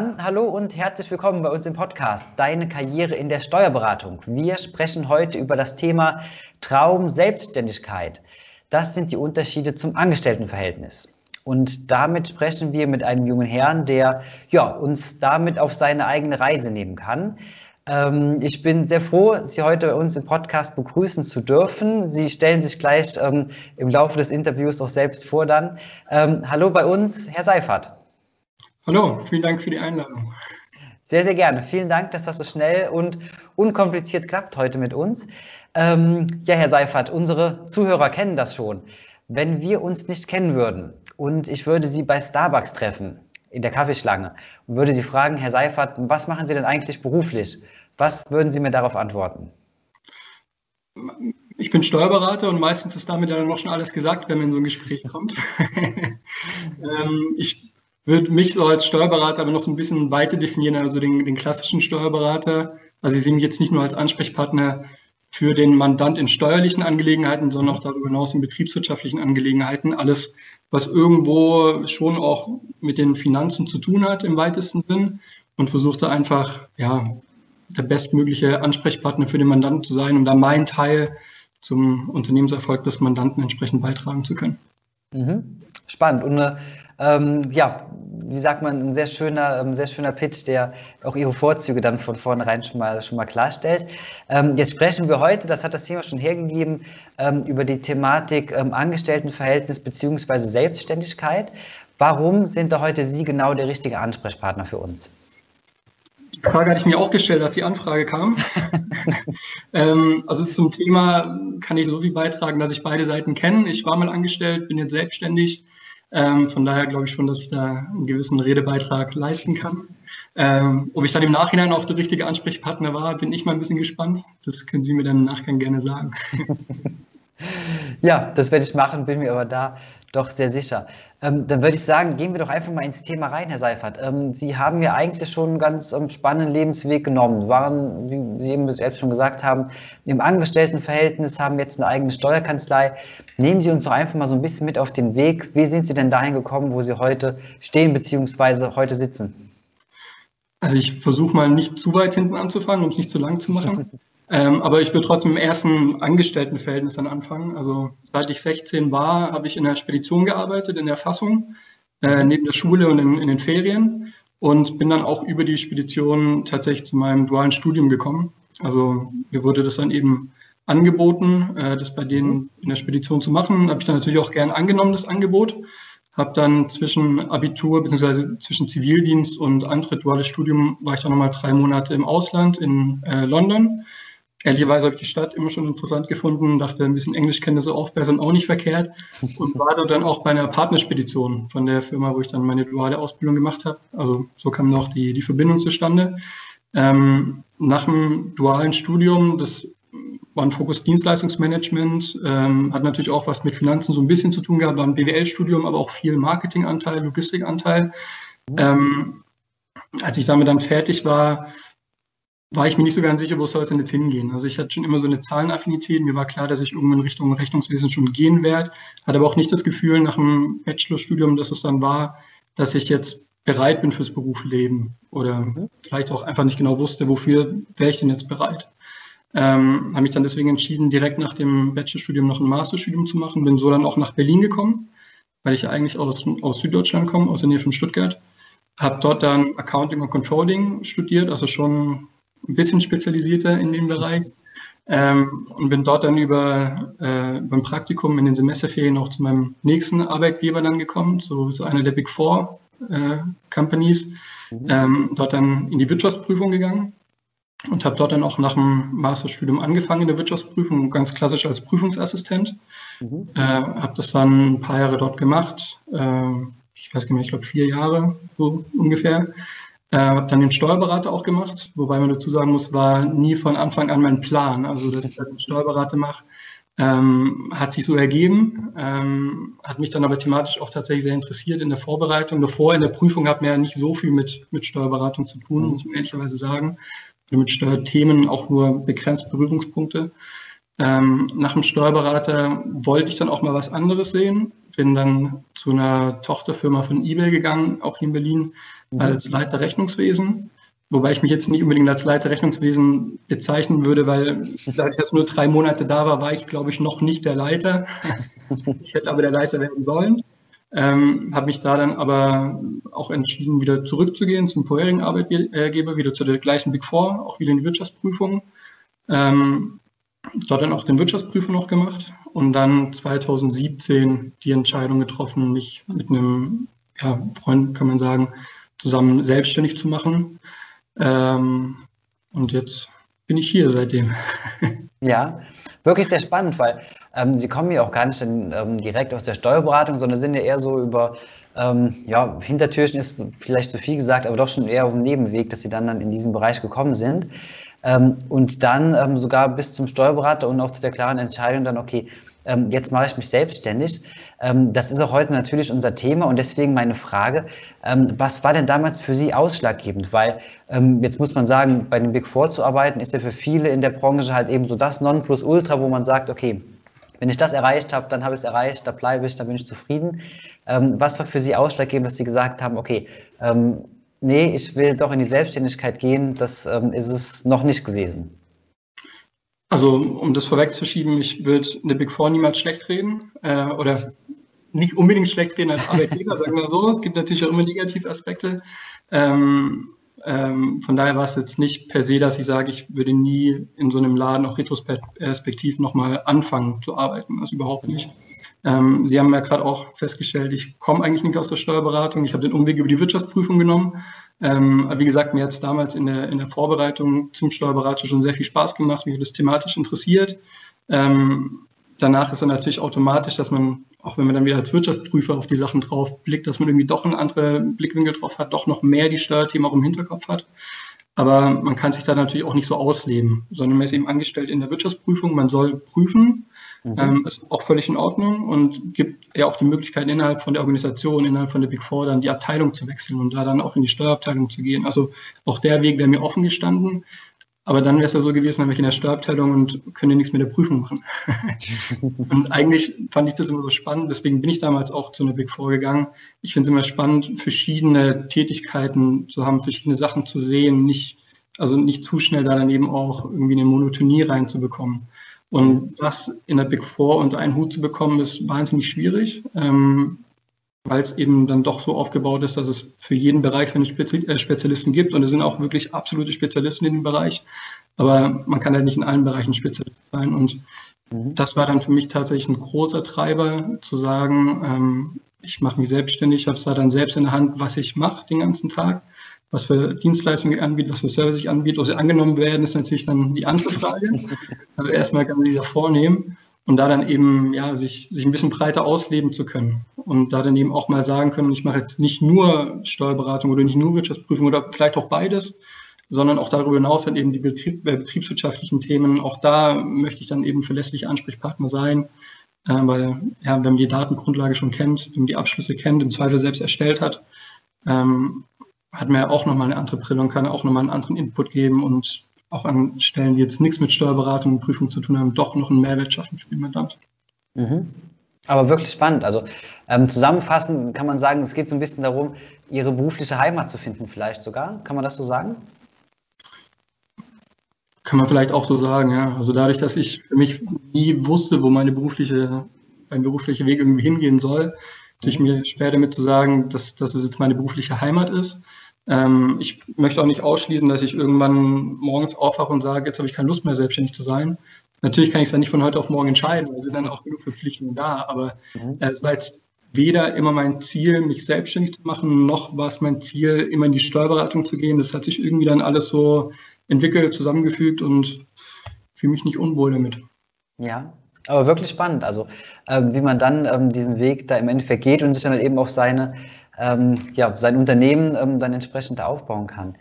Dann hallo und herzlich willkommen bei uns im Podcast Deine Karriere in der Steuerberatung. Wir sprechen heute über das Thema Traum Selbstständigkeit. Das sind die Unterschiede zum Angestelltenverhältnis. Und damit sprechen wir mit einem jungen Herrn, der ja, uns damit auf seine eigene Reise nehmen kann. Ähm, ich bin sehr froh, Sie heute bei uns im Podcast begrüßen zu dürfen. Sie stellen sich gleich ähm, im Laufe des Interviews auch selbst vor dann. Ähm, hallo bei uns, Herr Seifert. Hallo, vielen Dank für die Einladung. Sehr, sehr gerne. Vielen Dank, dass das so schnell und unkompliziert klappt heute mit uns. Ähm, ja, Herr Seifert, unsere Zuhörer kennen das schon. Wenn wir uns nicht kennen würden und ich würde Sie bei Starbucks treffen, in der Kaffeeschlange, und würde Sie fragen, Herr Seifert, was machen Sie denn eigentlich beruflich? Was würden Sie mir darauf antworten? Ich bin Steuerberater und meistens ist damit ja dann noch schon alles gesagt, wenn man in so ein Gespräch kommt. ähm, ich würde mich so als Steuerberater aber noch so ein bisschen weiter definieren, also den, den klassischen Steuerberater. Also ich sehe mich jetzt nicht nur als Ansprechpartner für den Mandant in steuerlichen Angelegenheiten, sondern auch darüber hinaus in betriebswirtschaftlichen Angelegenheiten. Alles, was irgendwo schon auch mit den Finanzen zu tun hat im weitesten Sinn und versuchte einfach, ja, der bestmögliche Ansprechpartner für den Mandanten zu sein, um da meinen Teil zum Unternehmenserfolg des Mandanten entsprechend beitragen zu können. Mhm. Spannend. Und eine ähm, ja, wie sagt man, ein sehr schöner, ähm, sehr schöner Pitch, der auch Ihre Vorzüge dann von vornherein schon mal, schon mal klarstellt. Ähm, jetzt sprechen wir heute, das hat das Thema schon hergegeben, ähm, über die Thematik ähm, Angestelltenverhältnis beziehungsweise Selbstständigkeit. Warum sind da heute Sie genau der richtige Ansprechpartner für uns? Die Frage hatte ich mir auch gestellt, als die Anfrage kam. ähm, also zum Thema kann ich so viel beitragen, dass ich beide Seiten kenne. Ich war mal angestellt, bin jetzt selbstständig ähm, von daher glaube ich schon, dass ich da einen gewissen Redebeitrag leisten kann. Ähm, ob ich dann im Nachhinein auch der richtige Ansprechpartner war, bin ich mal ein bisschen gespannt. Das können Sie mir dann im Nachgang gerne sagen. ja, das werde ich machen, bin mir aber da doch sehr sicher. Ähm, dann würde ich sagen, gehen wir doch einfach mal ins Thema rein, Herr Seifert. Ähm, Sie haben ja eigentlich schon einen ganz ähm, spannenden Lebensweg genommen. Waren, wie Sie eben selbst schon gesagt haben, im Angestelltenverhältnis, haben jetzt eine eigene Steuerkanzlei. Nehmen Sie uns doch einfach mal so ein bisschen mit auf den Weg. Wie sind Sie denn dahin gekommen, wo Sie heute stehen bzw. heute sitzen? Also ich versuche mal nicht zu weit hinten anzufangen, um es nicht zu lang zu machen. Ähm, aber ich will trotzdem im ersten Angestelltenverhältnis dann anfangen. Also seit ich 16 war, habe ich in der Spedition gearbeitet, in der Fassung, äh, neben der Schule und in, in, den Ferien und bin dann auch über die Spedition tatsächlich zu meinem dualen Studium gekommen. Also mir wurde das dann eben angeboten, äh, das bei denen in der Spedition zu machen. Habe ich dann natürlich auch gern angenommen, das Angebot. Habe dann zwischen Abitur bzw. zwischen Zivildienst und Antritt duales Studium war ich dann nochmal drei Monate im Ausland in äh, London Ehrlicherweise habe ich die Stadt immer schon interessant gefunden, dachte, ein bisschen Englischkenntnisse aufbessern auch nicht verkehrt und war dann auch bei einer Partnerspedition von der Firma, wo ich dann meine duale Ausbildung gemacht habe. Also so kam noch die, die Verbindung zustande. Ähm, nach dem dualen Studium, das war ein Fokus Dienstleistungsmanagement, ähm, hat natürlich auch was mit Finanzen so ein bisschen zu tun gehabt, war ein BWL-Studium, aber auch viel Marketinganteil, Logistikanteil. Mhm. Ähm, als ich damit dann fertig war, war ich mir nicht so ganz sicher, wo soll es denn jetzt hingehen. Also ich hatte schon immer so eine Zahlenaffinität. Mir war klar, dass ich irgendwann Richtung Rechnungswesen schon gehen werde. Hatte aber auch nicht das Gefühl nach dem Bachelorstudium, dass es dann war, dass ich jetzt bereit bin fürs Berufsleben oder mhm. vielleicht auch einfach nicht genau wusste, wofür wäre ich denn jetzt bereit. Ähm, habe mich dann deswegen entschieden, direkt nach dem Bachelorstudium noch ein Masterstudium zu machen. Bin so dann auch nach Berlin gekommen, weil ich eigentlich aus, aus Süddeutschland komme, aus der Nähe von Stuttgart. Habe dort dann Accounting und Controlling studiert, also schon ein bisschen spezialisierter in dem Bereich. Ähm, und bin dort dann über äh, beim Praktikum in den Semesterferien auch zu meinem nächsten Arbeitgeber dann gekommen, so, so einer der Big Four äh, Companies. Mhm. Ähm, dort dann in die Wirtschaftsprüfung gegangen und habe dort dann auch nach dem Masterstudium angefangen in der Wirtschaftsprüfung, ganz klassisch als Prüfungsassistent. Mhm. Äh, habe das dann ein paar Jahre dort gemacht. Äh, ich weiß gar nicht, ich glaube vier Jahre so ungefähr. Äh, habe dann den Steuerberater auch gemacht, wobei man dazu sagen muss, war nie von Anfang an mein Plan. Also, dass ich einen Steuerberater mache, ähm, hat sich so ergeben, ähm, hat mich dann aber thematisch auch tatsächlich sehr interessiert in der Vorbereitung. Davor in der Prüfung hat mir ja nicht so viel mit, mit Steuerberatung zu tun, muss man ehrlicherweise sagen. Mit Steuerthemen auch nur begrenzt Berührungspunkte. Ähm, nach dem Steuerberater wollte ich dann auch mal was anderes sehen. Bin dann zu einer Tochterfirma von eBay gegangen, auch hier in Berlin, mhm. Als Leiter Rechnungswesen. Wobei ich mich jetzt nicht unbedingt als Leiter Rechnungswesen bezeichnen würde, weil da ich jetzt nur drei Monate da war, war ich, glaube ich, noch nicht der Leiter. ich hätte aber der Leiter werden sollen. Ähm, habe mich da dann aber auch entschieden, wieder zurückzugehen zum vorherigen Arbeitgeber, wieder zu der gleichen Big Four, auch wieder in die Wirtschaftsprüfung. Ähm, dort dann auch den Wirtschaftsprüfer noch gemacht und dann 2017 die Entscheidung getroffen, mich mit einem ja, Freund, kann man sagen, zusammen selbstständig zu machen. Ähm, und jetzt bin ich hier seitdem. Ja, wirklich sehr spannend, weil ähm, Sie kommen ja auch gar nicht in, ähm, direkt aus der Steuerberatung, sondern sind ja eher so über, ähm, ja, Hintertürchen ist vielleicht zu viel gesagt, aber doch schon eher auf dem Nebenweg, dass Sie dann, dann in diesen Bereich gekommen sind. Ähm, und dann ähm, sogar bis zum Steuerberater und auch zu der klaren Entscheidung dann, okay, ähm, jetzt mache ich mich selbstständig. Ähm, das ist auch heute natürlich unser Thema und deswegen meine Frage, ähm, was war denn damals für Sie ausschlaggebend? Weil ähm, jetzt muss man sagen, bei den Big Four zu arbeiten, ist ja für viele in der Branche halt eben so das Nonplusultra, wo man sagt, okay, wenn ich das erreicht habe, dann habe ich es erreicht, da bleibe ich, da bin ich zufrieden. was war für Sie ausschlaggebend, dass Sie gesagt haben, okay, nee, ich will doch in die Selbstständigkeit gehen, das ähm, ist es noch nicht gewesen. Also, um das vorwegzuschieben, ich würde eine Big Four niemals schlecht reden äh, oder nicht unbedingt schlecht reden als Arbeitgeber, sagen wir so. Es gibt natürlich auch immer Negativaspekte. Ähm, ähm, von daher war es jetzt nicht per se, dass ich sage, ich würde nie in so einem Laden auch retrospektiv nochmal anfangen zu arbeiten. Also überhaupt nicht. Ähm, Sie haben ja gerade auch festgestellt, ich komme eigentlich nicht aus der Steuerberatung. Ich habe den Umweg über die Wirtschaftsprüfung genommen. Ähm, wie gesagt, mir hat es damals in der, in der Vorbereitung zum Steuerberater schon sehr viel Spaß gemacht, mich das thematisch interessiert. Ähm, danach ist dann natürlich automatisch, dass man, auch wenn man dann wieder als Wirtschaftsprüfer auf die Sachen drauf blickt, dass man irgendwie doch einen anderen Blickwinkel drauf hat, doch noch mehr die Steuerthemen auch im Hinterkopf hat. Aber man kann sich da natürlich auch nicht so ausleben, sondern man ist eben angestellt in der Wirtschaftsprüfung. Man soll prüfen, mhm. ähm, ist auch völlig in Ordnung und gibt ja auch die Möglichkeit, innerhalb von der Organisation, innerhalb von der Big Four dann die Abteilung zu wechseln und da dann auch in die Steuerabteilung zu gehen. Also auch der Weg wäre mir offen gestanden. Aber dann wäre es ja so gewesen, dann wäre ich in der Steuerabteilung und könnte nichts mit der Prüfung machen. und eigentlich fand ich das immer so spannend, deswegen bin ich damals auch zu einer Big Four gegangen. Ich finde es immer spannend, verschiedene Tätigkeiten zu haben, verschiedene Sachen zu sehen, nicht, also nicht zu schnell da dann eben auch irgendwie eine Monotonie reinzubekommen. Und das in der Big Four unter einen Hut zu bekommen, ist wahnsinnig schwierig. Ähm, weil es eben dann doch so aufgebaut ist, dass es für jeden Bereich seine Spezi äh, Spezialisten gibt und es sind auch wirklich absolute Spezialisten in dem Bereich, aber man kann halt nicht in allen Bereichen Spezialist sein und mhm. das war dann für mich tatsächlich ein großer Treiber, zu sagen, ähm, ich mache mich selbstständig, habe es da dann selbst in der Hand, was ich mache den ganzen Tag, was für Dienstleistungen ich anbiete, was für Service ich anbiete, ob sie angenommen werden, ist natürlich dann die andere Frage. Aber erstmal kann man sich ja vornehmen und da dann eben ja, sich, sich ein bisschen breiter ausleben zu können und da dann eben auch mal sagen können, ich mache jetzt nicht nur Steuerberatung oder nicht nur Wirtschaftsprüfung oder vielleicht auch beides, sondern auch darüber hinaus dann eben die Betrieb, äh, betriebswirtschaftlichen Themen. Auch da möchte ich dann eben verlässliche Ansprechpartner sein, äh, weil ja, wenn man die Datengrundlage schon kennt, wenn man die Abschlüsse kennt, im Zweifel selbst erstellt hat, ähm, hat man ja auch nochmal eine andere Brille und kann auch nochmal einen anderen Input geben und auch an Stellen, die jetzt nichts mit Steuerberatung und Prüfung zu tun haben, doch noch einen Mehrwert schaffen für den Mandant. Mhm. Aber wirklich spannend. Also ähm, zusammenfassend kann man sagen, es geht so ein bisschen darum, ihre berufliche Heimat zu finden, vielleicht sogar. Kann man das so sagen? Kann man vielleicht auch so sagen, ja. Also dadurch, dass ich für mich nie wusste, wo meine berufliche, mein beruflicher Weg irgendwie hingehen soll, tue ich mhm. mir schwer damit zu sagen, dass, dass es jetzt meine berufliche Heimat ist. Ähm, ich möchte auch nicht ausschließen, dass ich irgendwann morgens aufwache und sage, jetzt habe ich keine Lust mehr, selbstständig zu sein. Natürlich kann ich es dann nicht von heute auf morgen entscheiden, weil sind dann auch genug Verpflichtungen da. Aber mhm. äh, es war jetzt weder immer mein Ziel, mich selbstständig zu machen, noch war es mein Ziel, immer in die Steuerberatung zu gehen. Das hat sich irgendwie dann alles so entwickelt, zusammengefügt und fühle mich nicht unwohl damit. Ja, aber wirklich spannend, also ähm, wie man dann ähm, diesen Weg da im Endeffekt geht und sich dann halt eben auch seine ähm, ja, sein Unternehmen ähm, dann entsprechend aufbauen kann.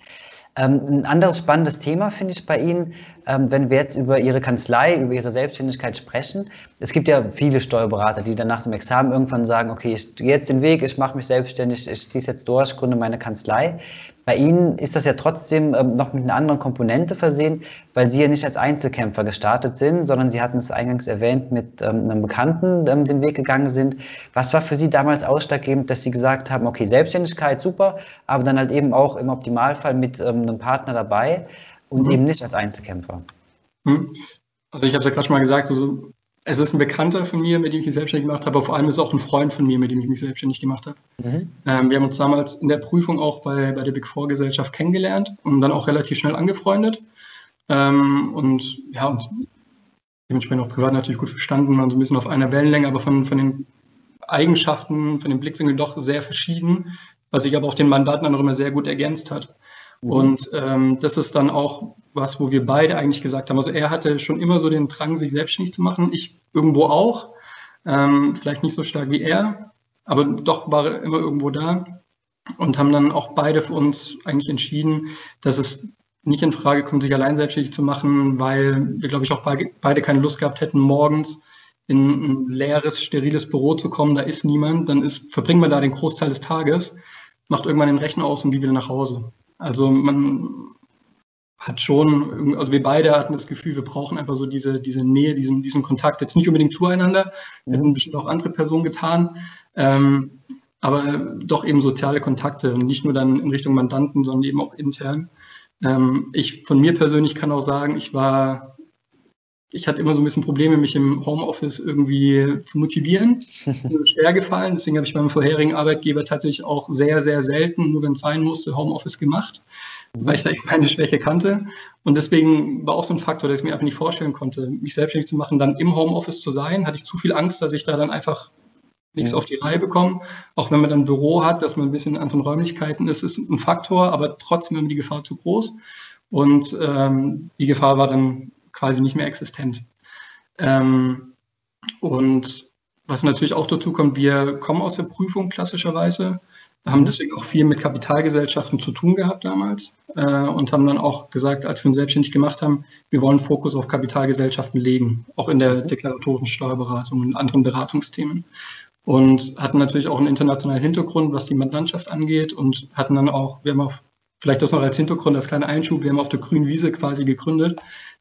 Ähm, ein anderes spannendes Thema finde ich bei Ihnen, ähm, wenn wir jetzt über Ihre Kanzlei, über Ihre Selbstständigkeit sprechen. Es gibt ja viele Steuerberater, die dann nach dem Examen irgendwann sagen, okay, ich gehe jetzt den Weg, ich mache mich selbstständig, ich ziehe es jetzt durch, gründe meine Kanzlei. Bei Ihnen ist das ja trotzdem ähm, noch mit einer anderen Komponente versehen, weil Sie ja nicht als Einzelkämpfer gestartet sind, sondern Sie hatten es eingangs erwähnt, mit ähm, einem Bekannten ähm, den Weg gegangen sind. Was war für Sie damals ausschlaggebend, dass Sie gesagt haben, okay, Selbstständigkeit super, aber dann halt eben auch im Optimalfall mit einem Partner dabei und mhm. eben nicht als Einzelkämpfer? Mhm. Also ich habe es ja gerade schon mal gesagt, also es ist ein Bekannter von mir, mit dem ich mich selbstständig gemacht habe, aber vor allem ist es auch ein Freund von mir, mit dem ich mich selbstständig gemacht habe. Mhm. Ähm, wir haben uns damals in der Prüfung auch bei, bei der Big Four Gesellschaft kennengelernt und dann auch relativ schnell angefreundet. Ähm, und ja, und dementsprechend auch privat natürlich gut verstanden, man so ein bisschen auf einer Wellenlänge, aber von, von den Eigenschaften, von den Blickwinkeln doch sehr verschieden, was sich aber auch den Mandaten dann auch immer sehr gut ergänzt hat. Mhm. Und ähm, das ist dann auch was, wo wir beide eigentlich gesagt haben. Also er hatte schon immer so den Drang, sich selbstständig zu machen. Ich irgendwo auch. Ähm, vielleicht nicht so stark wie er, aber doch war er immer irgendwo da. Und haben dann auch beide für uns eigentlich entschieden, dass es nicht in Frage kommt, sich allein selbstständig zu machen, weil wir, glaube ich, auch beide keine Lust gehabt hätten, morgens in ein leeres, steriles Büro zu kommen. Da ist niemand. Dann ist, verbringt man da den Großteil des Tages, macht irgendwann den Rechner aus und geht wieder nach Hause. Also man hat schon, also wir beide hatten das Gefühl, wir brauchen einfach so diese, diese Nähe, diesen, diesen Kontakt. Jetzt nicht unbedingt zueinander, mhm. hätten bestimmt auch andere Personen getan, ähm, aber doch eben soziale Kontakte nicht nur dann in Richtung Mandanten, sondern eben auch intern. Ähm, ich von mir persönlich kann auch sagen, ich war ich hatte immer so ein bisschen Probleme, mich im Homeoffice irgendwie zu motivieren. Das ist mir schwer gefallen. Deswegen habe ich beim vorherigen Arbeitgeber tatsächlich auch sehr, sehr selten, nur wenn es sein musste, Homeoffice gemacht, weil ich da eben meine Schwäche kannte. Und deswegen war auch so ein Faktor, dass ich mir einfach nicht vorstellen konnte, mich selbstständig zu machen, dann im Homeoffice zu sein. Hatte ich zu viel Angst, dass ich da dann einfach nichts auf die Reihe bekomme. Auch wenn man dann ein Büro hat, dass man ein bisschen an so Räumlichkeiten ist, ist ein Faktor, aber trotzdem immer die Gefahr zu groß. Und ähm, die Gefahr war dann quasi nicht mehr existent. Ähm, und was natürlich auch dazu kommt, wir kommen aus der Prüfung klassischerweise, haben mhm. deswegen auch viel mit Kapitalgesellschaften zu tun gehabt damals äh, und haben dann auch gesagt, als wir uns selbstständig gemacht haben, wir wollen Fokus auf Kapitalgesellschaften legen, auch in der mhm. deklaratorischen Steuerberatung und anderen Beratungsthemen. Und hatten natürlich auch einen internationalen Hintergrund, was die Mandantschaft angeht und hatten dann auch, wir haben auch Vielleicht das noch als Hintergrund, als kleiner Einschub. Wir haben auf der grünen Wiese quasi gegründet.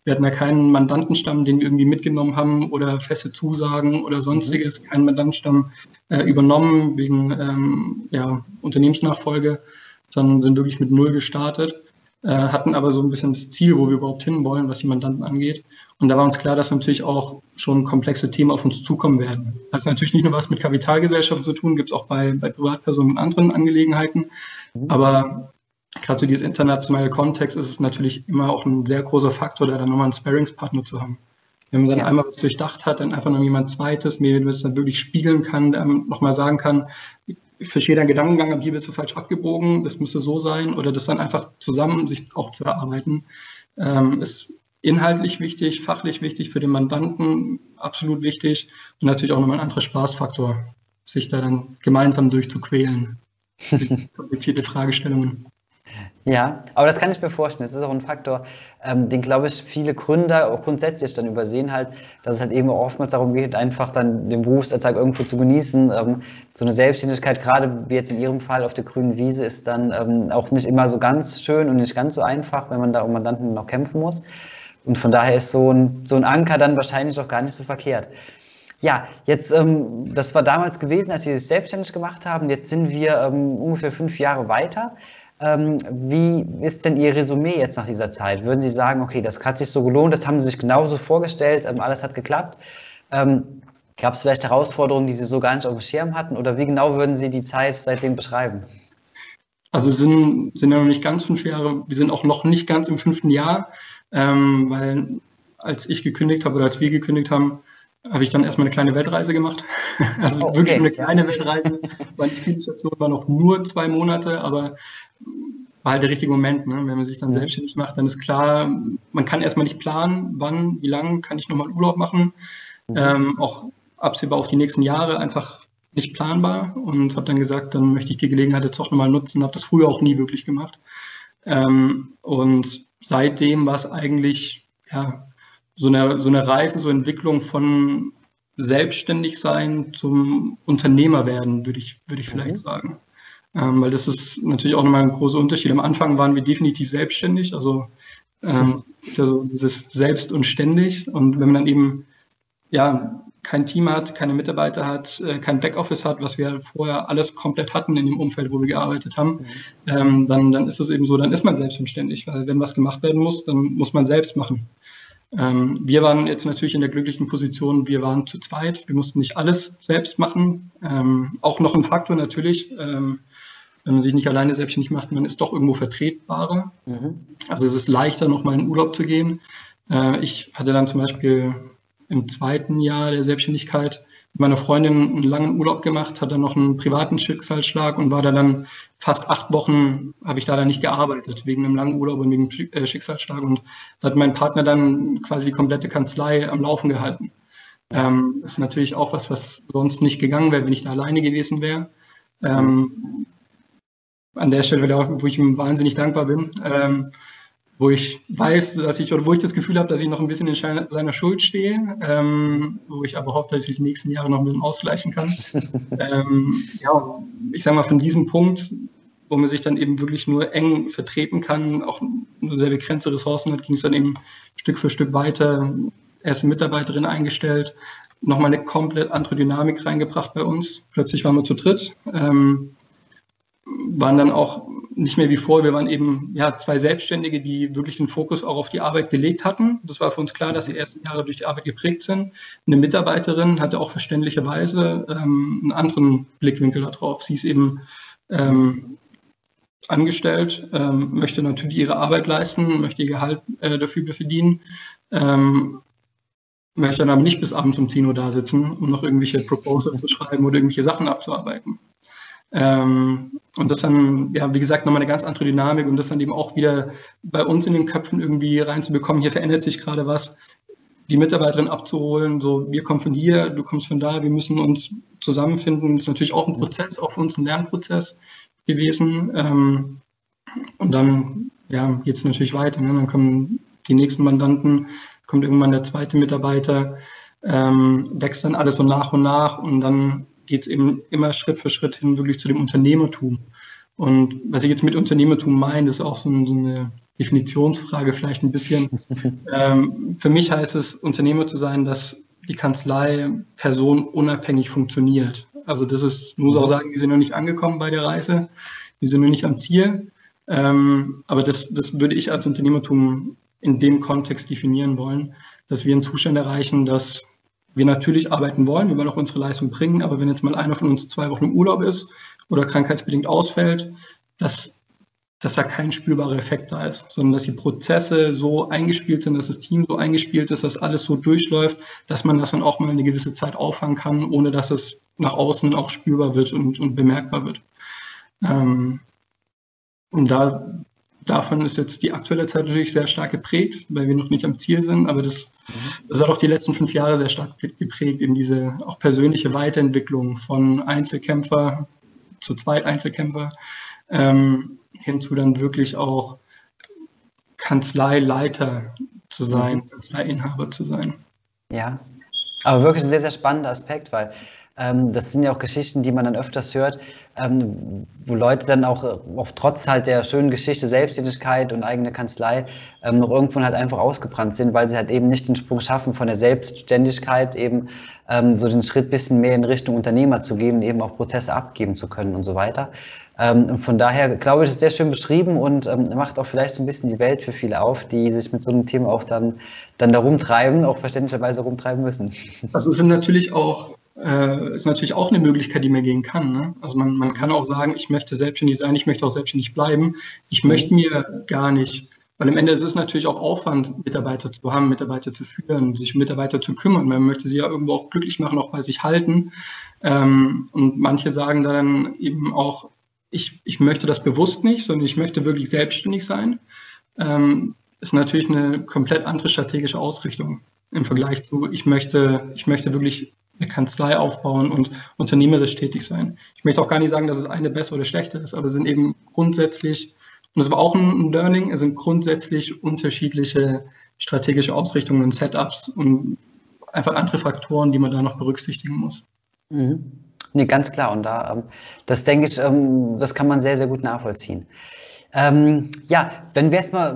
Wir hatten ja keinen Mandantenstamm, den wir irgendwie mitgenommen haben oder feste Zusagen oder sonstiges, mhm. keinen Mandantenstamm äh, übernommen wegen ähm, ja, Unternehmensnachfolge, sondern sind wirklich mit Null gestartet, äh, hatten aber so ein bisschen das Ziel, wo wir überhaupt hinwollen, was die Mandanten angeht. Und da war uns klar, dass natürlich auch schon komplexe Themen auf uns zukommen werden. Das hat natürlich nicht nur was mit Kapitalgesellschaften zu tun, gibt es auch bei, bei Privatpersonen und anderen Angelegenheiten. Mhm. Aber gerade so dieses internationale Kontext ist es natürlich immer auch ein sehr großer Faktor, da dann nochmal einen Sparringspartner zu haben. Wenn man dann ja. einmal was durchdacht hat, dann einfach noch jemand zweites, mir das dann wirklich spiegeln kann, nochmal sagen kann, ich verstehe deinen Gedankengang, aber hier bist du falsch abgebogen, das müsste so sein, oder das dann einfach zusammen sich auch zu erarbeiten, ähm, ist inhaltlich wichtig, fachlich wichtig, für den Mandanten absolut wichtig und natürlich auch nochmal ein anderer Spaßfaktor, sich da dann gemeinsam durchzuquälen. komplizierte Fragestellungen. Ja, aber das kann ich mir vorstellen. Das ist auch ein Faktor, ähm, den, glaube ich, viele Gründer auch grundsätzlich dann übersehen halt, dass es halt eben oftmals darum geht, einfach dann den Berufsalltag irgendwo zu genießen. Ähm, so eine Selbstständigkeit, gerade wie jetzt in Ihrem Fall auf der grünen Wiese, ist dann ähm, auch nicht immer so ganz schön und nicht ganz so einfach, wenn man da um Mandanten noch kämpfen muss. Und von daher ist so ein, so ein Anker dann wahrscheinlich auch gar nicht so verkehrt. Ja, jetzt, ähm, das war damals gewesen, als Sie sich selbstständig gemacht haben. Jetzt sind wir ähm, ungefähr fünf Jahre weiter. Ähm, wie ist denn Ihr Resümee jetzt nach dieser Zeit? Würden Sie sagen, okay, das hat sich so gelohnt, das haben Sie sich genauso vorgestellt, ähm, alles hat geklappt? Ähm, Gab es vielleicht Herausforderungen, die Sie so gar nicht auf dem Schirm hatten? Oder wie genau würden Sie die Zeit seitdem beschreiben? Also sind, sind ja noch nicht ganz fünf Jahre, wir sind auch noch nicht ganz im fünften Jahr, ähm, weil als ich gekündigt habe oder als wir gekündigt haben, habe ich dann erstmal eine kleine Weltreise gemacht. Also oh, okay. wirklich eine kleine Weltreise. Meine Spielstation war noch nur zwei Monate, aber war halt der richtige Moment. Ne? Wenn man sich dann mhm. selbstständig macht, dann ist klar, man kann erstmal nicht planen, wann, wie lange kann ich nochmal Urlaub machen. Mhm. Ähm, auch absehbar auf die nächsten Jahre einfach nicht planbar und habe dann gesagt, dann möchte ich die Gelegenheit jetzt auch nochmal nutzen. Habe das früher auch nie wirklich gemacht. Ähm, und seitdem war es eigentlich ja, so eine, so eine Reise, so Entwicklung von selbstständig sein zum Unternehmer werden, würde ich, würde ich vielleicht mhm. sagen. ähm, weil das ist natürlich auch nochmal ein großer Unterschied. Am Anfang waren wir definitiv selbstständig, also, ähm, also dieses Selbst und ständig. Und wenn man dann eben ja, kein Team hat, keine Mitarbeiter hat, äh, kein Backoffice hat, was wir vorher alles komplett hatten in dem Umfeld, wo wir gearbeitet haben, mhm. ähm, dann, dann ist es eben so, dann ist man selbstständig, weil wenn was gemacht werden muss, dann muss man selbst machen. Ähm, wir waren jetzt natürlich in der glücklichen Position, wir waren zu zweit, wir mussten nicht alles selbst machen. Ähm, auch noch ein Faktor natürlich, ähm, wenn man sich nicht alleine selbstständig macht, man ist doch irgendwo vertretbarer. Mhm. Also es ist leichter, nochmal in Urlaub zu gehen. Äh, ich hatte dann zum Beispiel im zweiten Jahr der Selbstständigkeit mit meiner Freundin einen langen Urlaub gemacht, hatte noch einen privaten Schicksalsschlag und war da dann fast acht Wochen, habe ich da dann nicht gearbeitet, wegen einem langen Urlaub und wegen äh, Schicksalsschlag. Und da hat mein Partner dann quasi die komplette Kanzlei am Laufen gehalten. Ähm, ist natürlich auch was, was sonst nicht gegangen wäre, wenn ich da alleine gewesen wäre. Ähm, an der Stelle, wo ich ihm wahnsinnig dankbar bin. Ähm, wo ich weiß, dass ich, oder wo ich das Gefühl habe, dass ich noch ein bisschen in seiner Schuld stehe, ähm, wo ich aber hoffe, dass ich es die nächsten Jahre noch ein bisschen ausgleichen kann. ähm, ja, ich sage mal, von diesem Punkt, wo man sich dann eben wirklich nur eng vertreten kann, auch nur sehr begrenzte Ressourcen hat, ging es dann eben Stück für Stück weiter. Erste Mitarbeiterin eingestellt, nochmal eine komplett andere Dynamik reingebracht bei uns. Plötzlich waren wir zu dritt. Ähm, waren dann auch nicht mehr wie vor. Wir waren eben ja, zwei Selbstständige, die wirklich den Fokus auch auf die Arbeit gelegt hatten. Das war für uns klar, dass die ersten Jahre durch die Arbeit geprägt sind. Eine Mitarbeiterin hatte auch verständlicherweise ähm, einen anderen Blickwinkel darauf. Sie ist eben ähm, angestellt, ähm, möchte natürlich ihre Arbeit leisten, möchte ihr Gehalt äh, dafür verdienen, ähm, möchte dann aber nicht bis abends um 10 Uhr da sitzen, um noch irgendwelche Proposals zu schreiben oder irgendwelche Sachen abzuarbeiten. Ähm, und das dann, ja, wie gesagt, nochmal eine ganz andere Dynamik und das dann eben auch wieder bei uns in den Köpfen irgendwie reinzubekommen. Hier verändert sich gerade was, die Mitarbeiterin abzuholen, so wir kommen von hier, du kommst von da, wir müssen uns zusammenfinden. Das ist natürlich auch ein Prozess, auch für uns ein Lernprozess gewesen. Ähm, und dann ja, geht es natürlich weiter. Ne? Dann kommen die nächsten Mandanten, kommt irgendwann der zweite Mitarbeiter, ähm, wächst dann alles so nach und nach und dann geht es eben immer Schritt für Schritt hin wirklich zu dem Unternehmertum. Und was ich jetzt mit Unternehmertum meine, ist auch so eine Definitionsfrage vielleicht ein bisschen. ähm, für mich heißt es, Unternehmer zu sein, dass die Kanzlei personenunabhängig funktioniert. Also das ist, muss auch sagen, wir sind noch nicht angekommen bei der Reise, wir sind noch nicht am Ziel. Ähm, aber das, das würde ich als Unternehmertum in dem Kontext definieren wollen, dass wir einen Zustand erreichen, dass wir natürlich arbeiten wollen, wir wollen auch unsere Leistung bringen, aber wenn jetzt mal einer von uns zwei Wochen im Urlaub ist oder krankheitsbedingt ausfällt, dass, dass da kein spürbarer Effekt da ist, sondern dass die Prozesse so eingespielt sind, dass das Team so eingespielt ist, dass alles so durchläuft, dass man das dann auch mal eine gewisse Zeit auffangen kann, ohne dass es nach außen auch spürbar wird und, und bemerkbar wird. Ähm, und da davon ist jetzt die aktuelle Zeit natürlich sehr stark geprägt, weil wir noch nicht am Ziel sind. Aber das, das hat auch die letzten fünf Jahre sehr stark geprägt in diese auch persönliche Weiterentwicklung von Einzelkämpfer zu Zweit-Einzelkämpfer ähm, hin zu dann wirklich auch Kanzleileiter zu sein, mhm. Kanzleiinhaber zu sein. Ja, aber wirklich ein sehr, sehr spannender Aspekt, weil ähm, das sind ja auch Geschichten, die man dann öfters hört, ähm, wo Leute dann auch, auch trotz halt der schönen Geschichte Selbstständigkeit und eigene Kanzlei ähm, noch irgendwann halt einfach ausgebrannt sind, weil sie halt eben nicht den Sprung schaffen von der Selbstständigkeit eben ähm, so den Schritt bisschen mehr in Richtung Unternehmer zu gehen, eben auch Prozesse abgeben zu können und so weiter. Ähm, von daher glaube ich, ist sehr schön beschrieben und ähm, macht auch vielleicht so ein bisschen die Welt für viele auf, die sich mit so einem Thema auch dann, dann da rumtreiben, auch verständlicherweise rumtreiben müssen. Also es sind natürlich auch äh, ist natürlich auch eine Möglichkeit, die man gehen kann. Ne? Also man, man kann auch sagen, ich möchte selbstständig sein, ich möchte auch selbstständig bleiben. Ich mhm. möchte mir gar nicht, weil am Ende ist es natürlich auch Aufwand, Mitarbeiter zu haben, Mitarbeiter zu führen, sich um Mitarbeiter zu kümmern. Man möchte sie ja irgendwo auch glücklich machen, auch bei sich halten. Ähm, und manche sagen dann eben auch, ich, ich möchte das bewusst nicht, sondern ich möchte wirklich selbstständig sein. Ähm, ist natürlich eine komplett andere strategische Ausrichtung im Vergleich zu, ich möchte, ich möchte wirklich eine Kanzlei aufbauen und unternehmerisch tätig sein. Ich möchte auch gar nicht sagen, dass es eine besser oder schlechter ist, aber es sind eben grundsätzlich, und das war auch ein Learning, es sind grundsätzlich unterschiedliche strategische Ausrichtungen und Setups und einfach andere Faktoren, die man da noch berücksichtigen muss. Mhm. Nee, ganz klar. Und da, ähm, das denke ich, ähm, das kann man sehr, sehr gut nachvollziehen. Ähm, ja, wenn wir jetzt mal,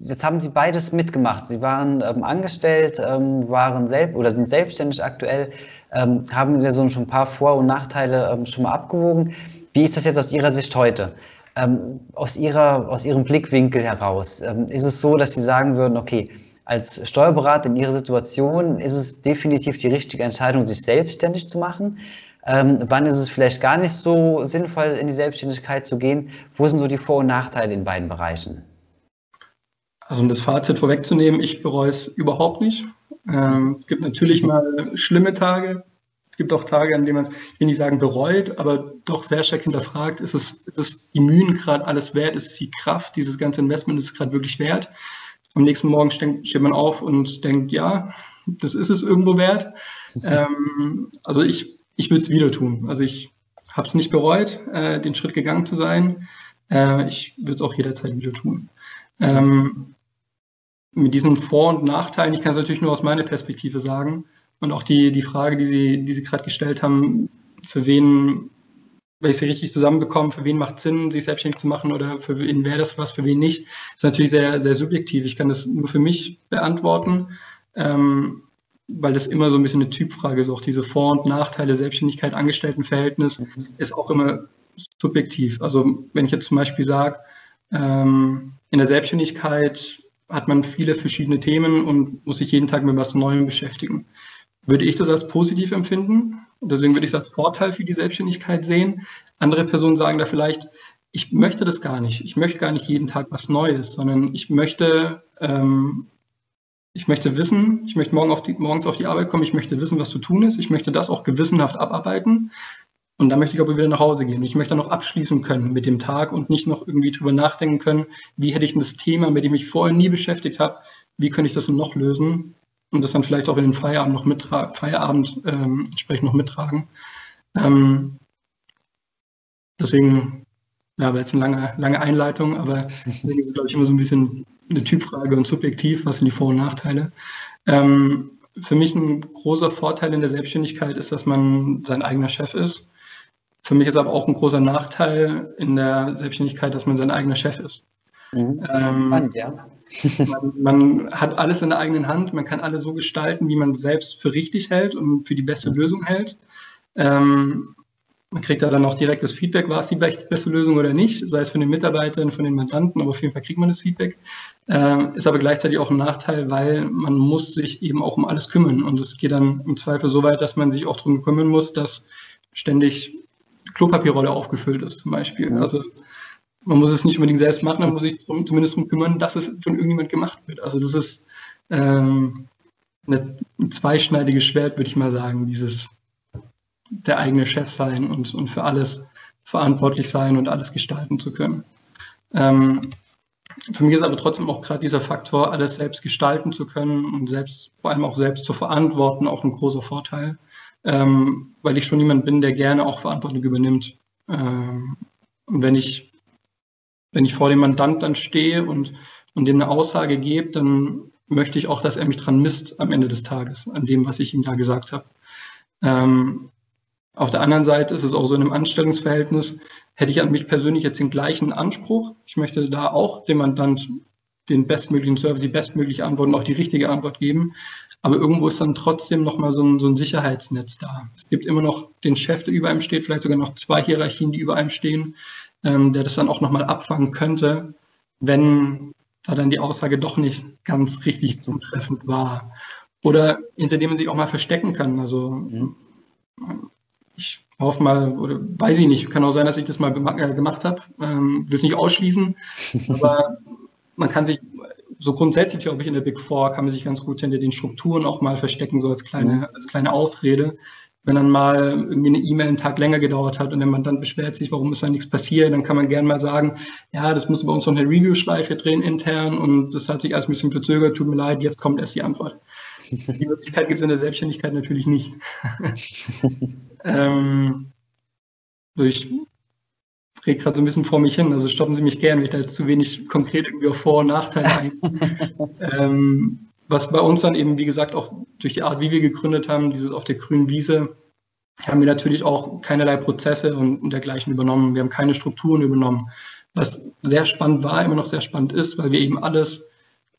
jetzt haben Sie beides mitgemacht. Sie waren ähm, angestellt, ähm, waren selbst oder sind selbstständig aktuell, ähm, haben Sie so schon ein paar Vor- und Nachteile ähm, schon mal abgewogen. Wie ist das jetzt aus Ihrer Sicht heute? Ähm, aus, Ihrer, aus Ihrem Blickwinkel heraus, ist es so, dass Sie sagen würden, okay, als Steuerberater in Ihrer Situation ist es definitiv die richtige Entscheidung, sich selbstständig zu machen? Ähm, wann ist es vielleicht gar nicht so sinnvoll, in die Selbstständigkeit zu gehen? Wo sind so die Vor- und Nachteile in beiden Bereichen? Also um das Fazit vorwegzunehmen, ich bereue es überhaupt nicht. Ähm, es gibt natürlich mal schlimme Tage. Es gibt auch Tage, an denen man, ich will nicht sagen bereut, aber doch sehr stark hinterfragt, ist es, ist es die Mühen gerade alles wert? Ist es die Kraft, dieses ganze Investment ist es gerade wirklich wert? Am nächsten Morgen steht man auf und denkt, ja, das ist es irgendwo wert. Ähm, also ich ich würde es wieder tun. Also ich habe es nicht bereut, äh, den Schritt gegangen zu sein. Äh, ich würde es auch jederzeit wieder tun. Ähm, mit diesen Vor- und Nachteilen, ich kann es natürlich nur aus meiner Perspektive sagen. Und auch die, die Frage, die Sie, die Sie gerade gestellt haben, für wen, wenn ich sie richtig zusammenbekomme, für wen macht es Sinn, sich selbstständig zu machen oder für wen wäre das was, für wen nicht, ist natürlich sehr, sehr subjektiv. Ich kann das nur für mich beantworten. Ähm, weil das immer so ein bisschen eine Typfrage ist, auch diese Vor- und Nachteile Selbstständigkeit, Angestelltenverhältnis ist auch immer subjektiv. Also wenn ich jetzt zum Beispiel sage, ähm, in der Selbstständigkeit hat man viele verschiedene Themen und muss sich jeden Tag mit was Neuem beschäftigen. Würde ich das als positiv empfinden? Deswegen würde ich es als Vorteil für die Selbstständigkeit sehen. Andere Personen sagen da vielleicht, ich möchte das gar nicht. Ich möchte gar nicht jeden Tag was Neues, sondern ich möchte ähm, ich möchte wissen, ich möchte morgen auf die, morgens auf die Arbeit kommen, ich möchte wissen, was zu tun ist, ich möchte das auch gewissenhaft abarbeiten und dann möchte ich aber wieder nach Hause gehen. Ich möchte dann noch abschließen können mit dem Tag und nicht noch irgendwie drüber nachdenken können, wie hätte ich das Thema, mit dem ich vorher nie beschäftigt habe, wie könnte ich das noch lösen und das dann vielleicht auch in den Feierabend noch mittragen, Feierabend ähm, entsprechend noch mittragen. Ähm, deswegen ja, war jetzt eine lange, lange Einleitung, aber deswegen ist es, glaube ich, immer so ein bisschen eine Typfrage und subjektiv, was sind die Vor- und Nachteile. Ähm, für mich ein großer Vorteil in der Selbstständigkeit ist, dass man sein eigener Chef ist. Für mich ist aber auch ein großer Nachteil in der Selbstständigkeit, dass man sein eigener Chef ist. Mhm. Ähm, Spannend, ja. man, man, hat alles in der eigenen Hand, man kann alles so gestalten, wie man selbst für richtig hält und für die beste Lösung hält. Ähm, man kriegt da dann auch direkt das Feedback, war es die beste Lösung oder nicht, sei es von den Mitarbeitern, von den Mandanten, aber auf jeden Fall kriegt man das Feedback. Ähm, ist aber gleichzeitig auch ein Nachteil, weil man muss sich eben auch um alles kümmern. Und es geht dann im Zweifel so weit, dass man sich auch darum kümmern muss, dass ständig Klopapierrolle aufgefüllt ist zum Beispiel. Ja. Also man muss es nicht unbedingt selbst machen, man muss sich drum, zumindest darum kümmern, dass es von irgendjemand gemacht wird. Also das ist ähm, eine, ein zweischneidiges Schwert, würde ich mal sagen, dieses der eigene Chef sein und, und für alles verantwortlich sein und alles gestalten zu können. Ähm, für mich ist aber trotzdem auch gerade dieser Faktor, alles selbst gestalten zu können und selbst, vor allem auch selbst zu verantworten, auch ein großer Vorteil, ähm, weil ich schon jemand bin, der gerne auch Verantwortung übernimmt. Ähm, und wenn ich, wenn ich vor dem Mandant dann stehe und, und dem eine Aussage gebe, dann möchte ich auch, dass er mich dran misst am Ende des Tages, an dem, was ich ihm da gesagt habe. Ähm, auf der anderen Seite ist es auch so in einem Anstellungsverhältnis, hätte ich an mich persönlich jetzt den gleichen Anspruch. Ich möchte da auch dem Mandant den bestmöglichen Service, die bestmögliche Antwort und auch die richtige Antwort geben. Aber irgendwo ist dann trotzdem nochmal so ein, so ein Sicherheitsnetz da. Es gibt immer noch den Chef, der über einem steht, vielleicht sogar noch zwei Hierarchien, die über einem stehen, ähm, der das dann auch nochmal abfangen könnte, wenn da dann die Aussage doch nicht ganz richtig zutreffend war. Oder hinter dem man sich auch mal verstecken kann. Also mhm ich hoffe mal, oder weiß ich nicht, kann auch sein, dass ich das mal äh, gemacht habe, ähm, will es nicht ausschließen, aber man kann sich, so grundsätzlich glaube ich in der Big Four, kann man sich ganz gut hinter den Strukturen auch mal verstecken, so als kleine, als kleine Ausrede. Wenn dann mal irgendwie eine E-Mail einen Tag länger gedauert hat und der Mandant beschwert sich, warum ist da nichts passiert, dann kann man gerne mal sagen, ja, das müssen wir uns noch eine Review-Schleife drehen intern und das hat sich alles ein bisschen verzögert, tut mir leid, jetzt kommt erst die Antwort. Die Möglichkeit gibt es in der Selbstständigkeit natürlich nicht. ähm, ich rede gerade so ein bisschen vor mich hin, also stoppen Sie mich gerne, wenn ich da jetzt zu wenig konkret irgendwie auf Vor- und Nachteile eingehe. ähm, was bei uns dann eben, wie gesagt, auch durch die Art, wie wir gegründet haben, dieses auf der grünen Wiese, haben wir natürlich auch keinerlei Prozesse und dergleichen übernommen. Wir haben keine Strukturen übernommen, was sehr spannend war, immer noch sehr spannend ist, weil wir eben alles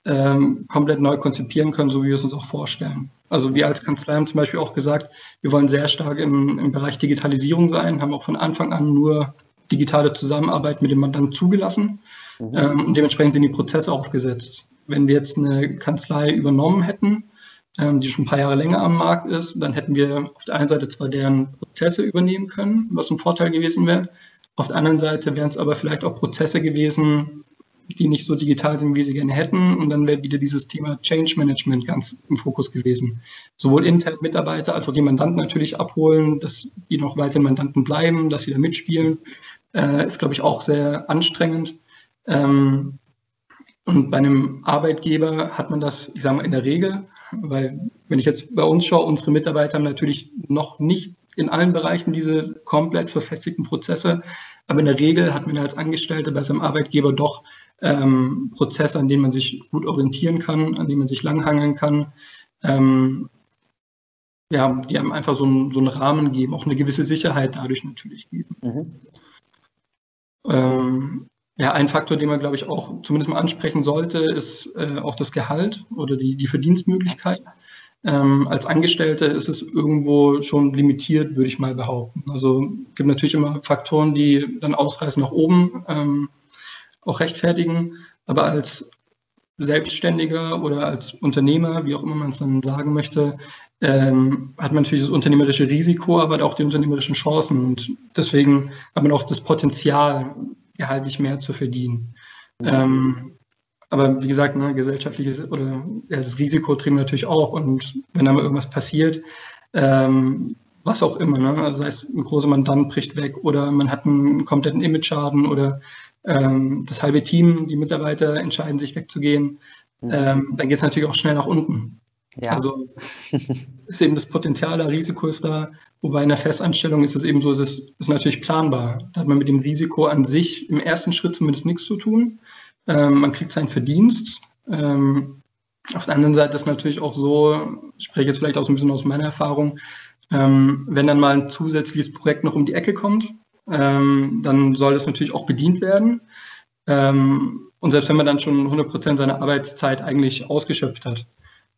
ähm, komplett neu konzipieren können, so wie wir es uns auch vorstellen. Also wir als Kanzlei haben zum Beispiel auch gesagt, wir wollen sehr stark im, im Bereich Digitalisierung sein, haben auch von Anfang an nur digitale Zusammenarbeit mit dem Mandanten zugelassen mhm. ähm, und dementsprechend sind die Prozesse aufgesetzt. Wenn wir jetzt eine Kanzlei übernommen hätten, ähm, die schon ein paar Jahre länger am Markt ist, dann hätten wir auf der einen Seite zwar deren Prozesse übernehmen können, was ein Vorteil gewesen wäre, auf der anderen Seite wären es aber vielleicht auch Prozesse gewesen, die nicht so digital sind, wie sie gerne hätten. Und dann wäre wieder dieses Thema Change Management ganz im Fokus gewesen. Sowohl intern Mitarbeiter als auch die Mandanten natürlich abholen, dass die noch weiter Mandanten bleiben, dass sie da mitspielen, äh, ist, glaube ich, auch sehr anstrengend. Ähm, und bei einem Arbeitgeber hat man das, ich sage mal, in der Regel, weil wenn ich jetzt bei uns schaue, unsere Mitarbeiter haben natürlich noch nicht in allen Bereichen diese komplett verfestigten Prozesse, aber in der Regel hat man als Angestellter bei seinem Arbeitgeber doch ähm, Prozesse, an denen man sich gut orientieren kann, an denen man sich langhangeln kann. Ähm, ja, die einem einfach so, ein, so einen Rahmen geben, auch eine gewisse Sicherheit dadurch natürlich geben. Mhm. Ähm, ja, ein Faktor, den man, glaube ich, auch zumindest mal ansprechen sollte, ist äh, auch das Gehalt oder die, die Verdienstmöglichkeit. Ähm, als Angestellte ist es irgendwo schon limitiert, würde ich mal behaupten. Also es gibt natürlich immer Faktoren, die dann ausreißen nach oben. Ähm, auch rechtfertigen. Aber als Selbstständiger oder als Unternehmer, wie auch immer man es dann sagen möchte, ähm, hat man natürlich das unternehmerische Risiko, aber auch die unternehmerischen Chancen. Und deswegen hat man auch das Potenzial, gehaltlich mehr zu verdienen. Ähm, aber wie gesagt, ne, gesellschaftliches oder ja, das Risiko treiben natürlich auch. Und wenn da mal irgendwas passiert, ähm, was auch immer, ne? also sei es ein großer Mandant bricht weg oder man hat einen kompletten Image-Schaden oder ähm, das halbe Team, die Mitarbeiter entscheiden sich wegzugehen, mhm. ähm, dann geht es natürlich auch schnell nach unten. Ja. Also ist eben das Potenzial, das Risiko ist da, wobei in der Festanstellung ist es eben so, es ist, ist natürlich planbar. Da hat man mit dem Risiko an sich im ersten Schritt zumindest nichts zu tun. Ähm, man kriegt seinen Verdienst. Ähm, auf der anderen Seite ist natürlich auch so, ich spreche jetzt vielleicht auch so ein bisschen aus meiner Erfahrung, ähm, wenn dann mal ein zusätzliches Projekt noch um die Ecke kommt, ähm, dann soll es natürlich auch bedient werden. Ähm, und selbst wenn man dann schon 100 Prozent seiner Arbeitszeit eigentlich ausgeschöpft hat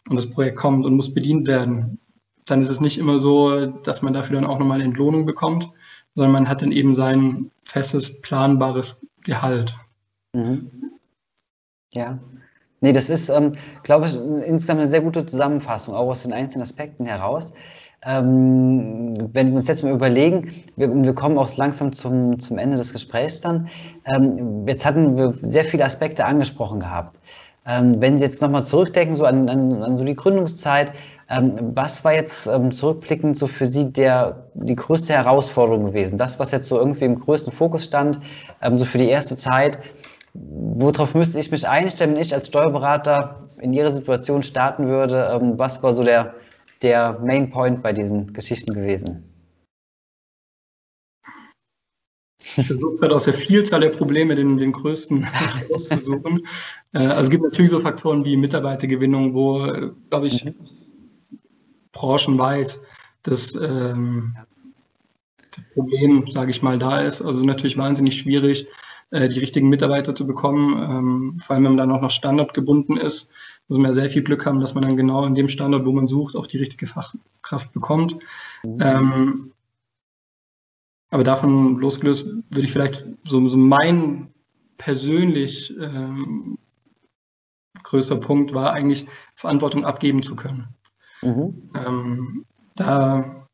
und das Projekt kommt und muss bedient werden, dann ist es nicht immer so, dass man dafür dann auch nochmal Entlohnung bekommt, sondern man hat dann eben sein festes, planbares Gehalt. Mhm. Ja. Nee, das ist, ähm, glaube ich, insgesamt eine sehr gute Zusammenfassung, auch aus den einzelnen Aspekten heraus. Ähm, wenn wir uns jetzt mal überlegen, wir, wir kommen auch langsam zum, zum Ende des Gesprächs dann. Ähm, jetzt hatten wir sehr viele Aspekte angesprochen gehabt. Ähm, wenn Sie jetzt nochmal zurückdenken, so an, an, an so die Gründungszeit, ähm, was war jetzt ähm, zurückblickend so für Sie der, die größte Herausforderung gewesen? Das, was jetzt so irgendwie im größten Fokus stand, so für die erste Zeit, worauf müsste ich mich einstellen, wenn ich als Steuerberater in Ihrer Situation starten würde? was war so der, der Main Point bei diesen Geschichten gewesen? Ich versuche gerade aus der Vielzahl der Probleme den, den größten auszusuchen. Äh, also es gibt natürlich so Faktoren wie Mitarbeitergewinnung, wo, glaube ich, mhm. branchenweit das, ähm, das Problem, sage ich mal, da ist. Also natürlich wahnsinnig schwierig, äh, die richtigen Mitarbeiter zu bekommen, ähm, vor allem wenn man dann auch noch standortgebunden ist muss man ja sehr viel Glück haben, dass man dann genau an dem Standort, wo man sucht, auch die richtige Fachkraft bekommt. Mhm. Ähm, aber davon losgelöst würde ich vielleicht so, so mein persönlich ähm, größter Punkt war eigentlich Verantwortung abgeben zu können. Mhm. Ähm, da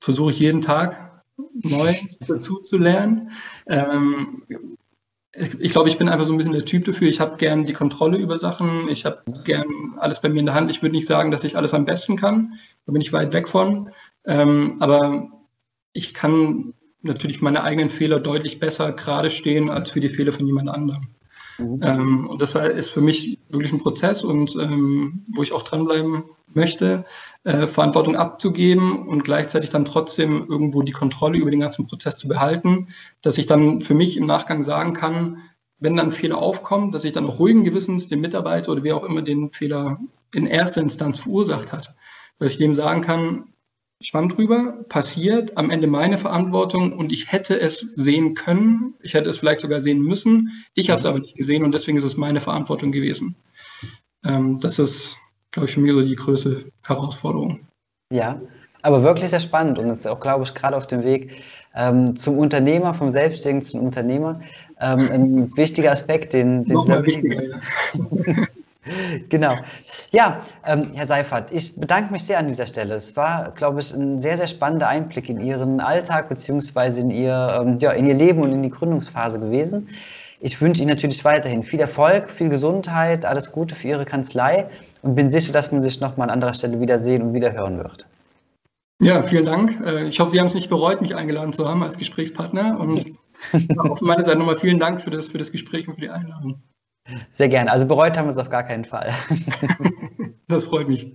versuche ich jeden Tag neu dazu zu lernen. Ähm, ich glaube, ich bin einfach so ein bisschen der Typ dafür. Ich habe gern die Kontrolle über Sachen. Ich habe gern alles bei mir in der Hand. Ich würde nicht sagen, dass ich alles am besten kann. Da bin ich weit weg von. Ähm, aber ich kann natürlich meine eigenen Fehler deutlich besser gerade stehen als für die Fehler von jemand anderem. Mhm. Ähm, und das war, ist für mich wirklich ein Prozess und ähm, wo ich auch dranbleiben möchte, äh, Verantwortung abzugeben und gleichzeitig dann trotzdem irgendwo die Kontrolle über den ganzen Prozess zu behalten, dass ich dann für mich im Nachgang sagen kann, wenn dann Fehler aufkommt, dass ich dann ruhigen Gewissens dem Mitarbeiter oder wer auch immer den Fehler in erster Instanz verursacht hat, dass ich dem sagen kann, Schwamm drüber, passiert, am Ende meine Verantwortung und ich hätte es sehen können, ich hätte es vielleicht sogar sehen müssen, ich habe es aber nicht gesehen und deswegen ist es meine Verantwortung gewesen. Ähm, das ist, glaube ich, für mich so die größte Herausforderung. Ja, aber wirklich sehr spannend und ist auch, glaube ich, gerade auf dem Weg ähm, zum Unternehmer, vom Selbstständigen zum Unternehmer, ähm, ein wichtiger Aspekt, den, den Nochmal wichtiger. Genau. Ja, ähm, Herr Seifert, ich bedanke mich sehr an dieser Stelle. Es war, glaube ich, ein sehr, sehr spannender Einblick in Ihren Alltag beziehungsweise in Ihr, ähm, ja, in Ihr Leben und in die Gründungsphase gewesen. Ich wünsche Ihnen natürlich weiterhin viel Erfolg, viel Gesundheit, alles Gute für Ihre Kanzlei und bin sicher, dass man sich nochmal an anderer Stelle wiedersehen und wieder hören wird. Ja, vielen Dank. Äh, ich hoffe, Sie haben es nicht bereut, mich eingeladen zu haben als Gesprächspartner. Und auf meiner Seite nochmal vielen Dank für das, für das Gespräch und für die Einladung. Sehr gerne. Also bereut haben wir es auf gar keinen Fall. Das freut mich.